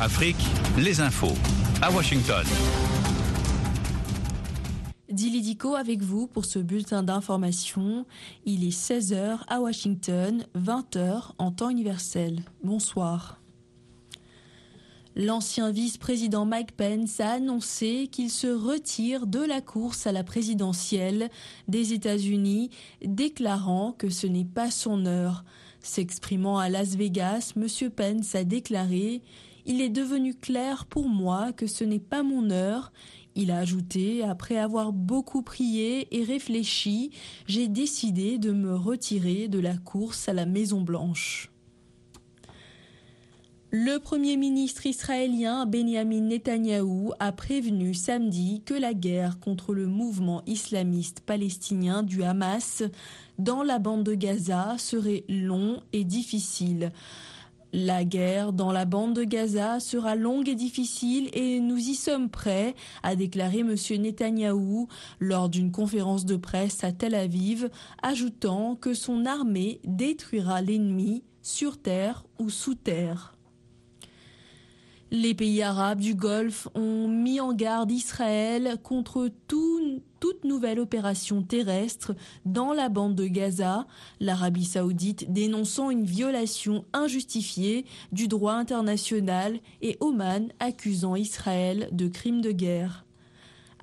Afrique, les infos à Washington. Dilidico avec vous pour ce bulletin d'information. Il est 16h à Washington, 20h en temps universel. Bonsoir. L'ancien vice-président Mike Pence a annoncé qu'il se retire de la course à la présidentielle des États-Unis, déclarant que ce n'est pas son heure. S'exprimant à Las Vegas, M. Pence a déclaré Il est devenu clair pour moi que ce n'est pas mon heure. Il a ajouté Après avoir beaucoup prié et réfléchi, j'ai décidé de me retirer de la course à la Maison-Blanche. Le Premier ministre israélien Benjamin Netanyahou a prévenu samedi que la guerre contre le mouvement islamiste palestinien du Hamas dans la bande de Gaza serait long et difficile. La guerre dans la bande de Gaza sera longue et difficile et nous y sommes prêts, a déclaré M. Netanyahou lors d'une conférence de presse à Tel Aviv, ajoutant que son armée détruira l'ennemi sur terre ou sous terre. Les pays arabes du Golfe ont mis en garde Israël contre toute nouvelle opération terrestre dans la bande de Gaza, l'Arabie saoudite dénonçant une violation injustifiée du droit international et Oman accusant Israël de crimes de guerre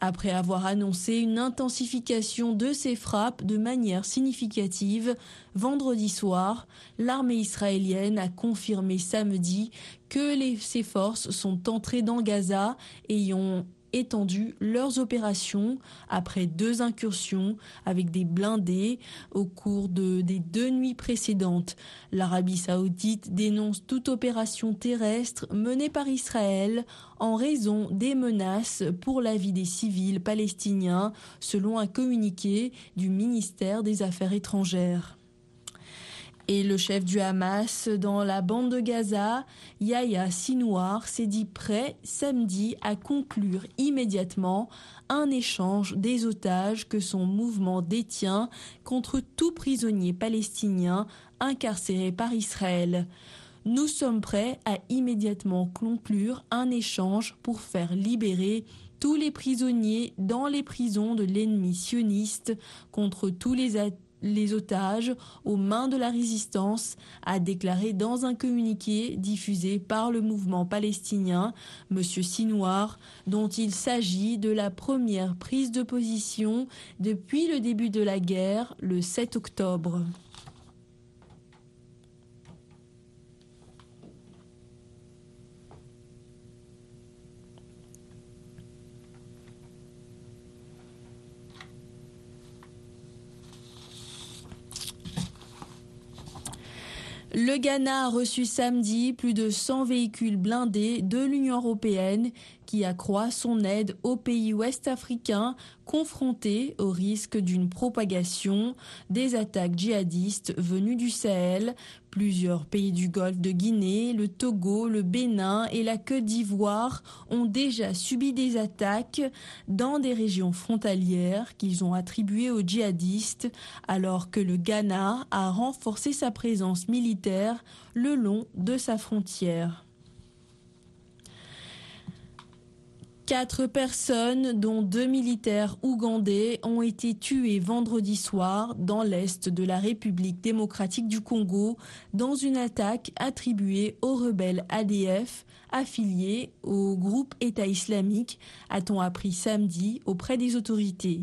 après avoir annoncé une intensification de ses frappes de manière significative vendredi soir, l'armée israélienne a confirmé samedi que ses forces sont entrées dans Gaza et ont étendu leurs opérations après deux incursions avec des blindés au cours de, des deux nuits précédentes. L'Arabie saoudite dénonce toute opération terrestre menée par Israël en raison des menaces pour la vie des civils palestiniens, selon un communiqué du ministère des Affaires étrangères. Et le chef du Hamas dans la bande de Gaza, Yahya Sinouar, s'est dit prêt samedi à conclure immédiatement un échange des otages que son mouvement détient contre tout prisonnier palestinien incarcéré par Israël. Nous sommes prêts à immédiatement conclure un échange pour faire libérer tous les prisonniers dans les prisons de l'ennemi sioniste contre tous les les otages aux mains de la résistance, a déclaré dans un communiqué diffusé par le mouvement palestinien M. Sinouar, dont il s'agit de la première prise de position depuis le début de la guerre le 7 octobre. Le Ghana a reçu samedi plus de 100 véhicules blindés de l'Union européenne qui accroît son aide aux pays ouest-africains confrontés au risque d'une propagation des attaques djihadistes venues du Sahel. Plusieurs pays du Golfe de Guinée, le Togo, le Bénin et la Côte d'Ivoire ont déjà subi des attaques dans des régions frontalières qu'ils ont attribuées aux djihadistes, alors que le Ghana a renforcé sa présence militaire le long de sa frontière. Quatre personnes, dont deux militaires ougandais, ont été tuées vendredi soir dans l'est de la République démocratique du Congo dans une attaque attribuée aux rebelles ADF affiliés au groupe État islamique, a-t-on appris samedi auprès des autorités.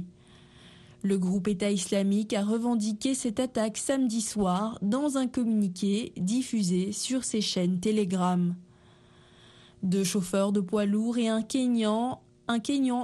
Le groupe État islamique a revendiqué cette attaque samedi soir dans un communiqué diffusé sur ses chaînes Telegram. Deux chauffeurs de poids lourds et un Kenyan,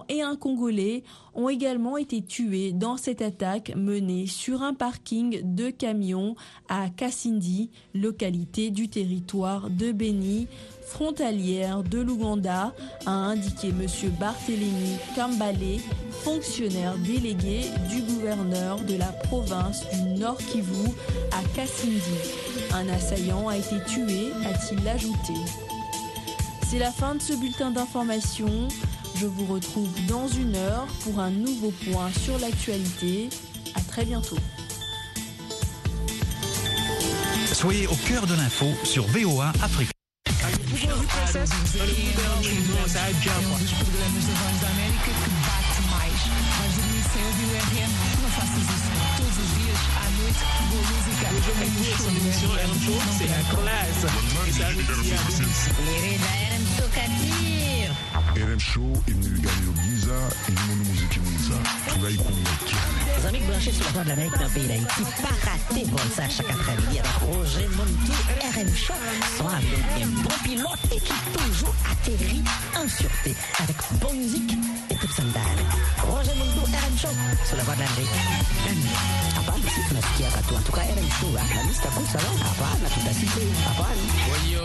et un Congolais ont également été tués dans cette attaque menée sur un parking de camions à Kassindi, localité du territoire de Beni, frontalière de l'Ouganda, a indiqué M. Barthélémy Kambale, fonctionnaire délégué du gouverneur de la province du Nord Kivu à Kassindi. Un assaillant a été tué, a-t-il ajouté. C'est la fin de ce bulletin d'information. Je vous retrouve dans une heure pour un nouveau point sur l'actualité. À très bientôt. Soyez au cœur de l'info sur VOA Afrique. C'est la classe. Ça. RM Show imeniganiro byiza irimo n'umuziki mwiza turayikunda cyane Les amis branchés sur la voie de l'Amérique dans le pays d'Haïti, bon ça chaque après-midi avec Roger Montou, RM Show, soit avec un bon pilote et qui toujours atterrit en sûreté avec bonne musique et toute sandale. Roger Montou, RM Show, sur la voie de l'Amérique. Hapana, si tunasikia watu en tout cas RM Show, la lista kusa no? Hapana, tutasikia, hapana. Oyo,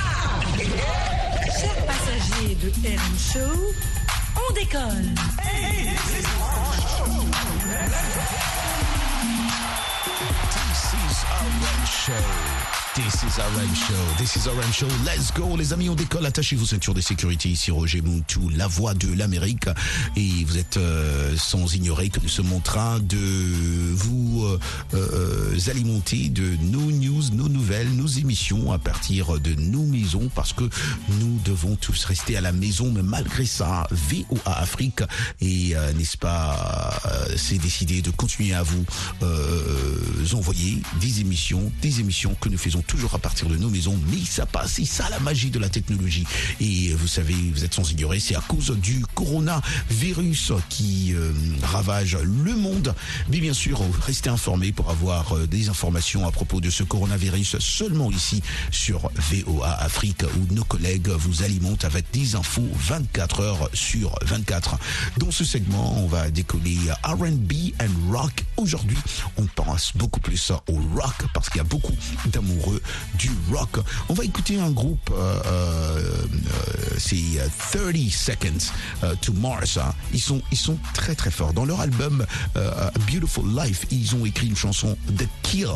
Chers passagers de RM Show, on décolle. This is RM Show. This is RM Show. Let's go, les amis. On décolle. Attachez vos ceintures de sécurité. Ici Roger Montou, la voix de l'Amérique. Et vous êtes euh, sans ignorer que nous sommes en train de vous euh, euh, alimenter de nos news, nos nouvelles, nos émissions à partir de nos maisons parce que nous devons tous rester à la maison. Mais malgré ça, VOA Afrique et euh, n'est-ce pas, euh, c'est décidé de continuer à vous euh, envoyer des émissions, des émissions que nous faisons toujours à partir de nos maisons. Mais ça passe, c'est ça la magie de la technologie. Et vous savez, vous êtes sans ignorer, c'est à cause du coronavirus qui euh, ravage le monde. Mais bien sûr, restez informés pour avoir euh, des informations à propos de ce coronavirus seulement ici sur VOA Afrique où nos collègues vous alimentent avec des infos 24 heures sur 24. Dans ce segment, on va décoller R&B and rock. Aujourd'hui, on pense beaucoup plus au rock parce qu'il y a beaucoup d'amoureux du rock. On va écouter un groupe, euh, euh, c'est euh, 30 Seconds to Mars. hein. Ils sont, ils sont très très forts. Dans leur album Beautiful Life, ils ont écrit une chanson The Kill.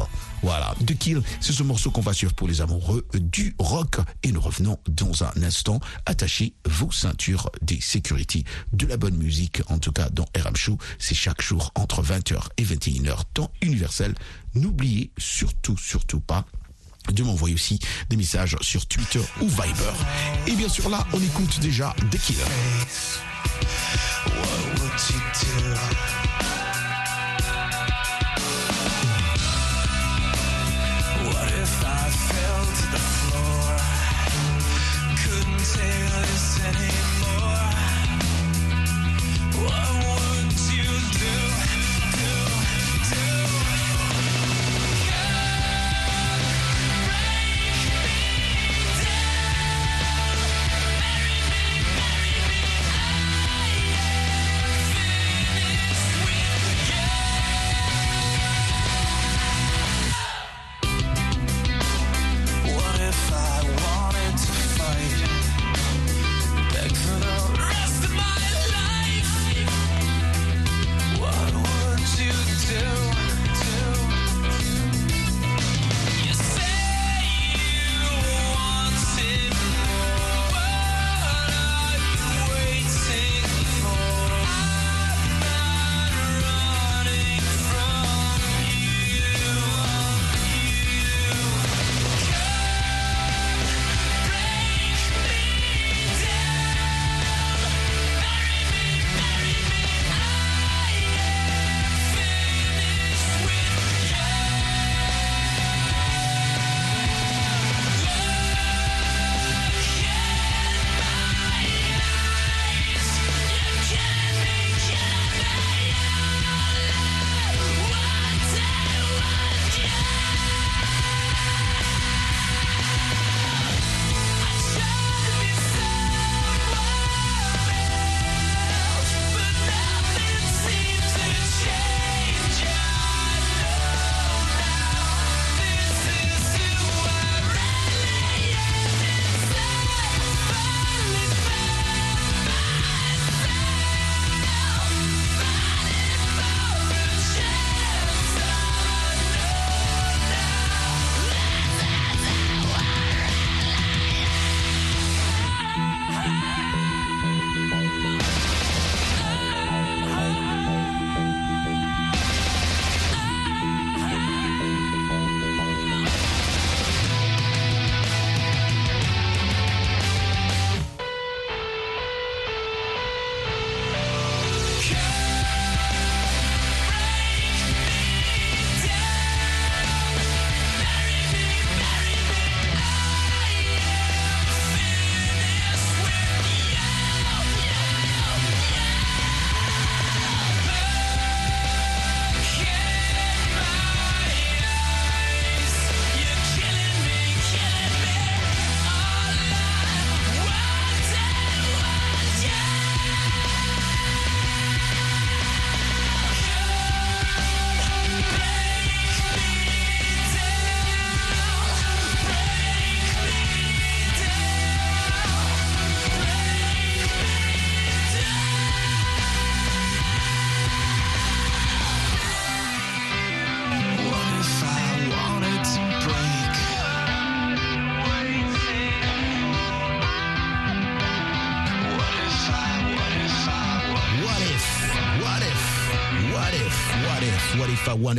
Voilà, The Kill, c'est ce morceau qu'on va suivre pour les amoureux du rock. Et nous revenons dans un instant. Attachez vos ceintures des sécurités de la bonne musique. En tout cas, dans RM Show, c'est chaque jour entre 20h et 21h, temps universel. N'oubliez surtout, surtout pas de m'envoyer aussi des messages sur Twitter ou Viber. Et bien sûr là, on écoute déjà The Killer.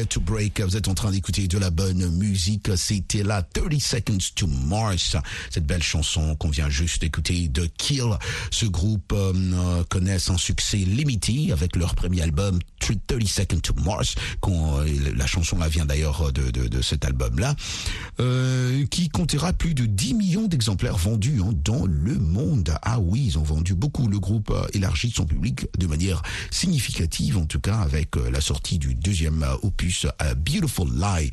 To break? Vous êtes en train d'écouter de la bonne musique. C'était la 30 Seconds to Mars. Cette belle chanson qu'on vient juste d'écouter de Kill. Ce groupe euh, un succès limité avec leur premier album 30 Seconds to Mars. Euh, la chanson là vient d'ailleurs de, de, de cet album-là. Euh, qui comptera plus de 10 millions d'exemplaires vendus hein, dans le monde. Ah oui, ils ont vendu beaucoup. Le groupe a élargi son public de manière significative, en tout cas avec euh, la sortie du deuxième euh, euh, Beautiful Lie,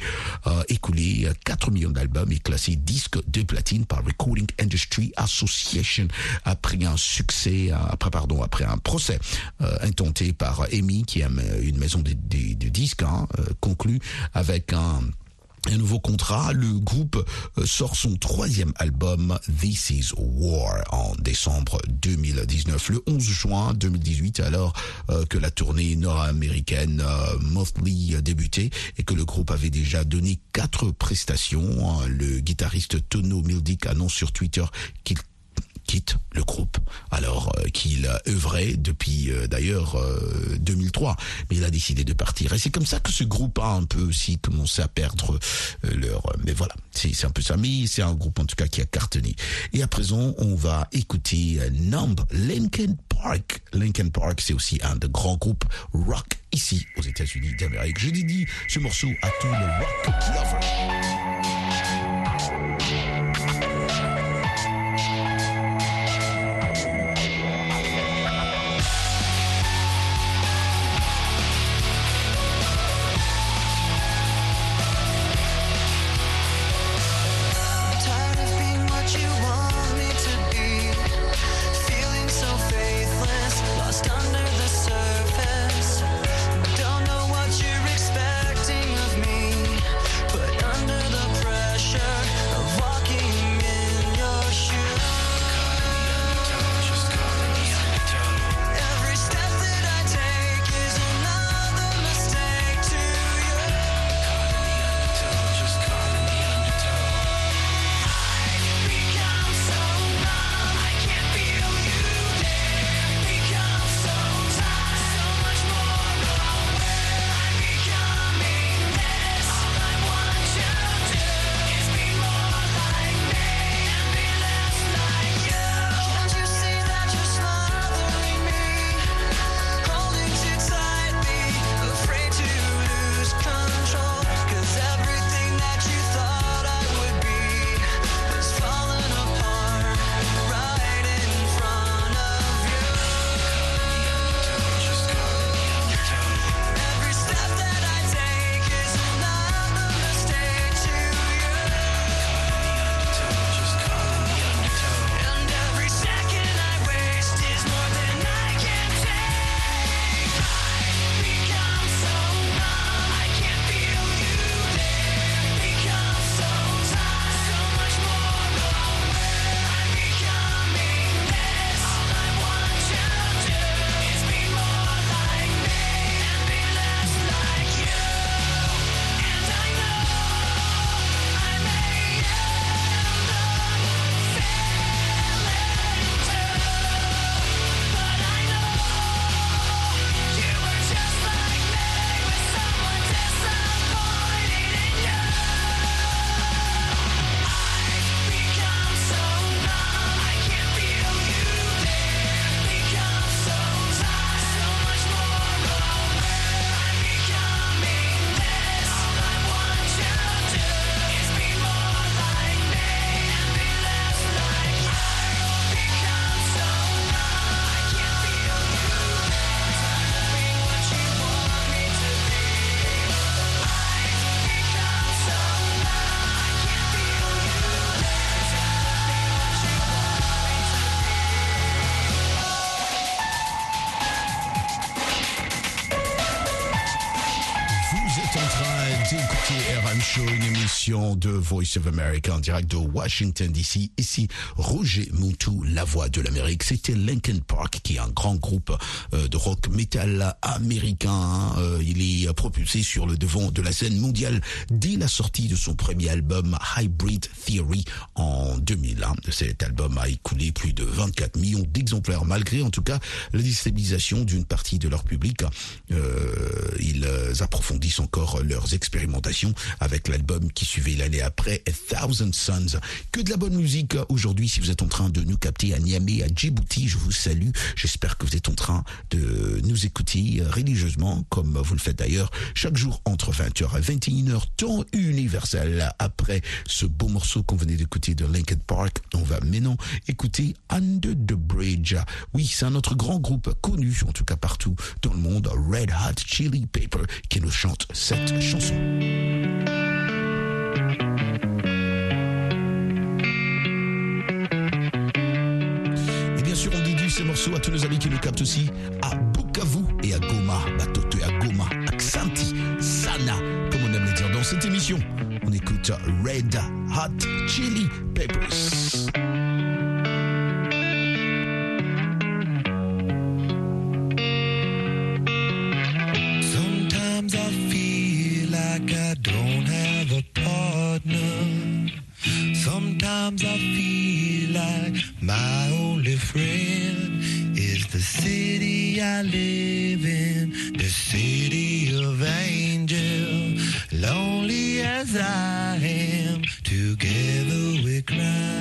euh, écoulé 4 millions d'albums et classé disque de platine par Recording Industry Association après un succès, euh, après pardon, après un procès euh, intenté par EMI, qui est une maison de, disques, hein, euh, conclu avec un un nouveau contrat, le groupe euh, sort son troisième album This Is War en décembre 2019. Le 11 juin 2018, alors euh, que la tournée nord-américaine euh, Motley débutait et que le groupe avait déjà donné quatre prestations, hein, le guitariste Tono Mildick annonce sur Twitter qu'il quitte le groupe alors euh, qu'il œuvrait depuis euh, d'ailleurs euh, 2003 mais il a décidé de partir. Et c'est comme ça que ce groupe a un peu aussi commencé à perdre euh, leur mais voilà. C'est un peu ça. Mais c'est un groupe en tout cas qui a cartonné. Et à présent on va écouter euh, Numb Linkin Park. Linkin Park c'est aussi un de grands groupes rock ici aux États-Unis d'Amérique. Je dédie ce morceau à tous les rock lovers de Voice of America en direct de Washington DC. Ici, Roger Moutou, la voix de l'Amérique. C'était Linkin Park, qui est un grand groupe euh, de rock metal américain. Euh, il est propulsé sur le devant de la scène mondiale dès la sortie de son premier album Hybrid Theory en 2001. Cet album a écoulé plus de 24 millions d'exemplaires, malgré en tout cas la déstabilisation d'une partie de leur public. Euh, ils approfondissent encore leurs expérimentations avec l'album qui suivait l'année après, A Thousand Suns. Que de la bonne musique aujourd'hui si vous êtes en train de nous capter à Niamey, à Djibouti, je vous salue. J'espère que vous êtes en train de nous écouter religieusement, comme vous le faites d'ailleurs chaque jour entre 20h et 21h, temps universel. Après ce beau morceau qu'on venait d'écouter de Linkin Park, on va maintenant écouter Under the Bridge. Oui, c'est un autre grand groupe connu, en tout cas partout dans le monde, Red Hot Chili Pepper, qui nous chante cette chanson. Morceaux à tous nos amis qui nous captent aussi à Bukavu et à Goma, Batoto et à Goma, Aksanti, Sana, comme on aime le dire dans cette émission. On écoute Red Hot Chili Peppers. Sometimes I feel like I don't have a partner. Sometimes I feel like my only friend I live in, the city of angels. Lonely as I am, together we cry.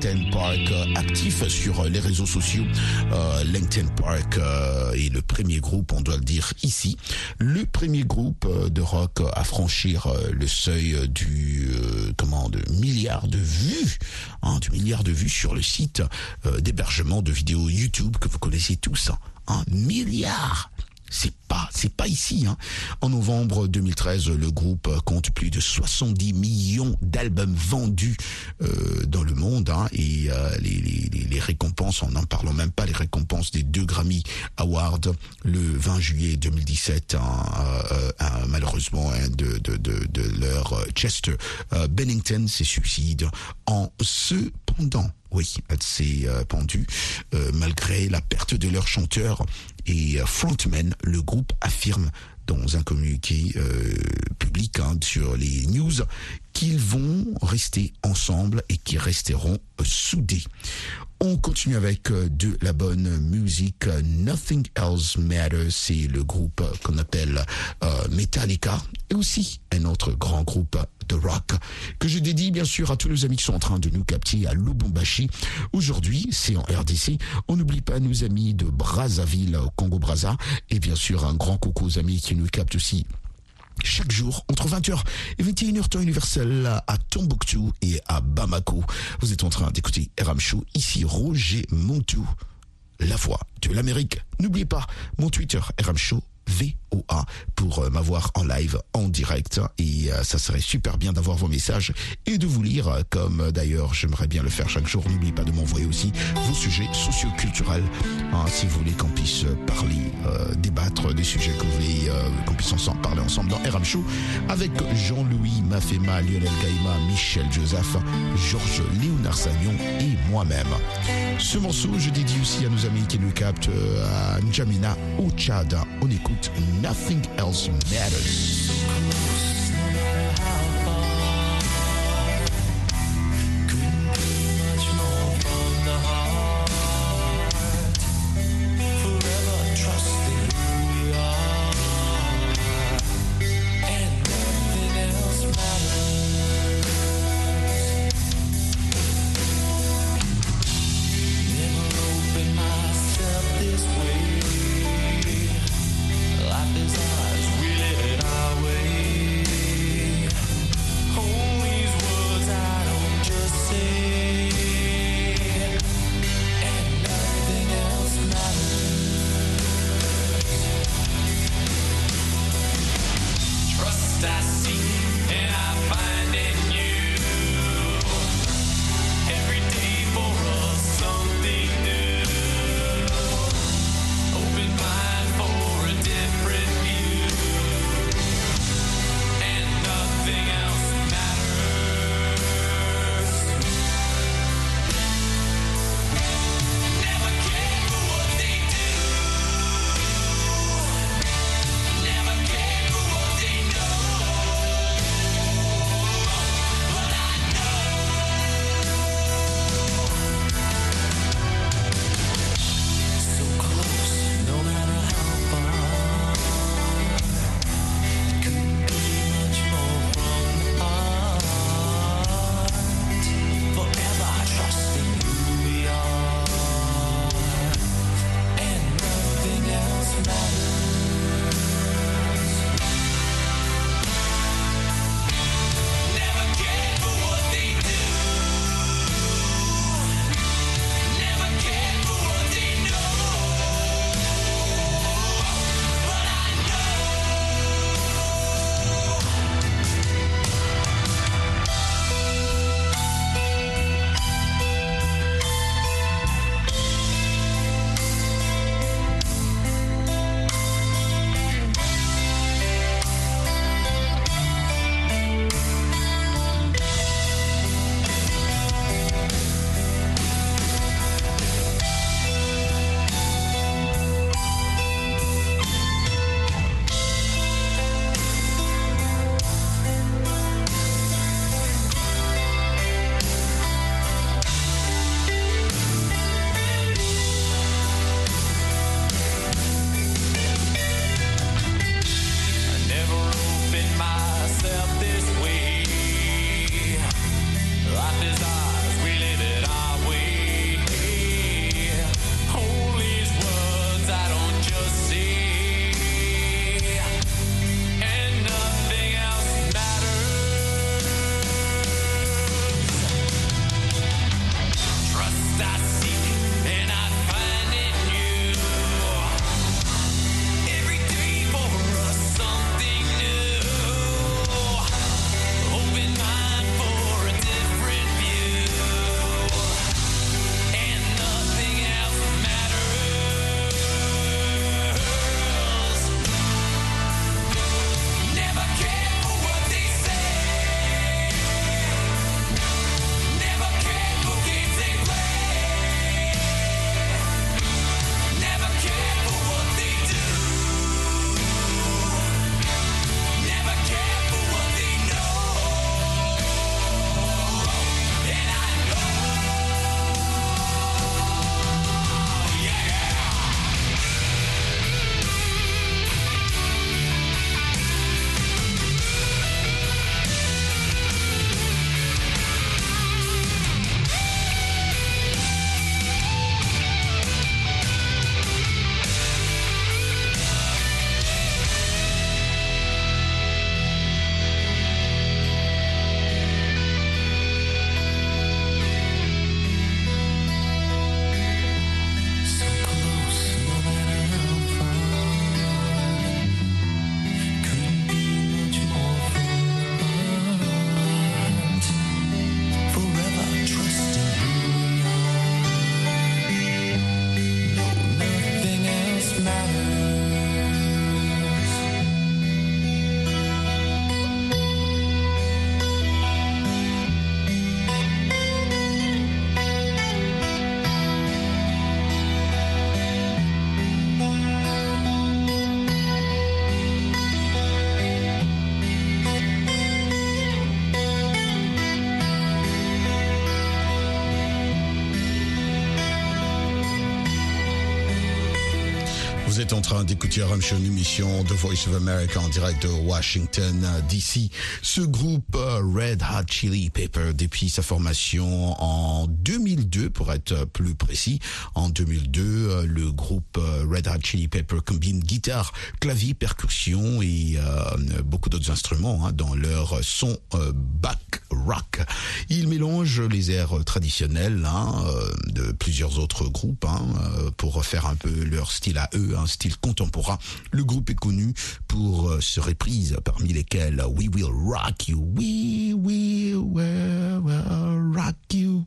LinkedIn Park euh, actif sur euh, les réseaux sociaux. Euh, LinkedIn Park euh, est le premier groupe, on doit le dire ici, le premier groupe euh, de rock à franchir le seuil du euh, comment de milliard de vues, hein, du milliard de vues sur le site d'hébergement de vidéos YouTube que vous connaissez tous. hein. Un milliard c'est pas, c'est pas ici. Hein. En novembre 2013, le groupe compte plus de 70 millions d'albums vendus euh, dans le monde hein, et euh, les, les, les- récompenses, en n'en parlant même pas, les récompenses des deux Grammy Awards le 20 juillet 2017, hein, euh, malheureusement, de, de, de, de leur Chester euh, Bennington s'est suicide en cependant. Oui, s'est euh, pendue euh, malgré la perte de leur chanteur et euh, frontman. Le groupe affirme dans un communiqué euh, public hein, sur les news qu'ils vont rester ensemble et qu'ils resteront euh, soudés. On continue avec de la bonne musique. Nothing Else Matters, c'est le groupe qu'on appelle Metallica et aussi un autre grand groupe de rock que je dédie bien sûr à tous nos amis qui sont en train de nous capter à Lubumbashi. Aujourd'hui, c'est en RDC. On n'oublie pas nos amis de Brazzaville au Congo-Brazza et bien sûr un grand coucou aux amis qui nous captent aussi chaque jour entre 20h et 21h temps universel à Tombouctou et à Bamako. Vous êtes en train d'écouter RM Show, ici Roger Montou, la voix de l'Amérique. N'oubliez pas mon Twitter RM Show VOA pour euh, m'avoir en live, en direct. Et euh, ça serait super bien d'avoir vos messages et de vous lire, euh, comme d'ailleurs j'aimerais bien le faire chaque jour. N'oubliez pas de m'envoyer aussi vos sujets socioculturels, hein, si vous voulez qu'on puisse parler, débattre des sujets que vous voulez, qu'on puisse ensemble parler ensemble dans RM Show avec Jean-Louis Mafema, Lionel Gaïma, Michel Joseph, Georges Léonard Sagnon et moi-même. Ce morceau, je dédie aussi à nos amis qui nous captent à N'Djamena au Tchad. On écoute Nothing Else Matters. Êtes en train d'écouter RM Show, une émission The Voice of America en direct de Washington euh, DC. Ce groupe euh, Red Hot Chili Pepper, depuis sa formation en 2002, pour être plus précis, en 2002, euh, le groupe Red Hot Chili Pepper combine guitare, clavier, percussion et euh, beaucoup d'autres instruments hein, dans leur son euh, back rock. Ils mélangent les airs traditionnels hein, de plusieurs autres groupes hein, pour faire un peu leur style à eux, un style contemporain. Le groupe est connu pour euh, ses reprises, parmi lesquelles We Will Rock You, We Will Rock You,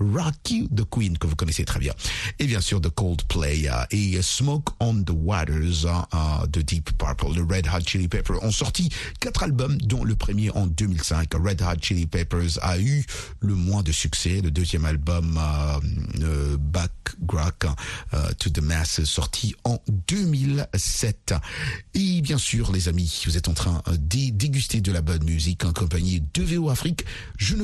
Rock You, The Queen, que vous connaissez très bien. Et bien sûr, The Coldplay euh, et Smoke on the Waters hein, euh, de Deep Purple, le Red Hot Chili Peppers ont sorti quatre albums, dont le premier en 2005. Red Hot Chili Peppers a eu le moins de succès. Le deuxième album, euh, euh, to the Masses, sorti en 2007. Et bien sûr, les amis, vous êtes en train de déguster de la bonne musique en compagnie de VO Afrique. Je ne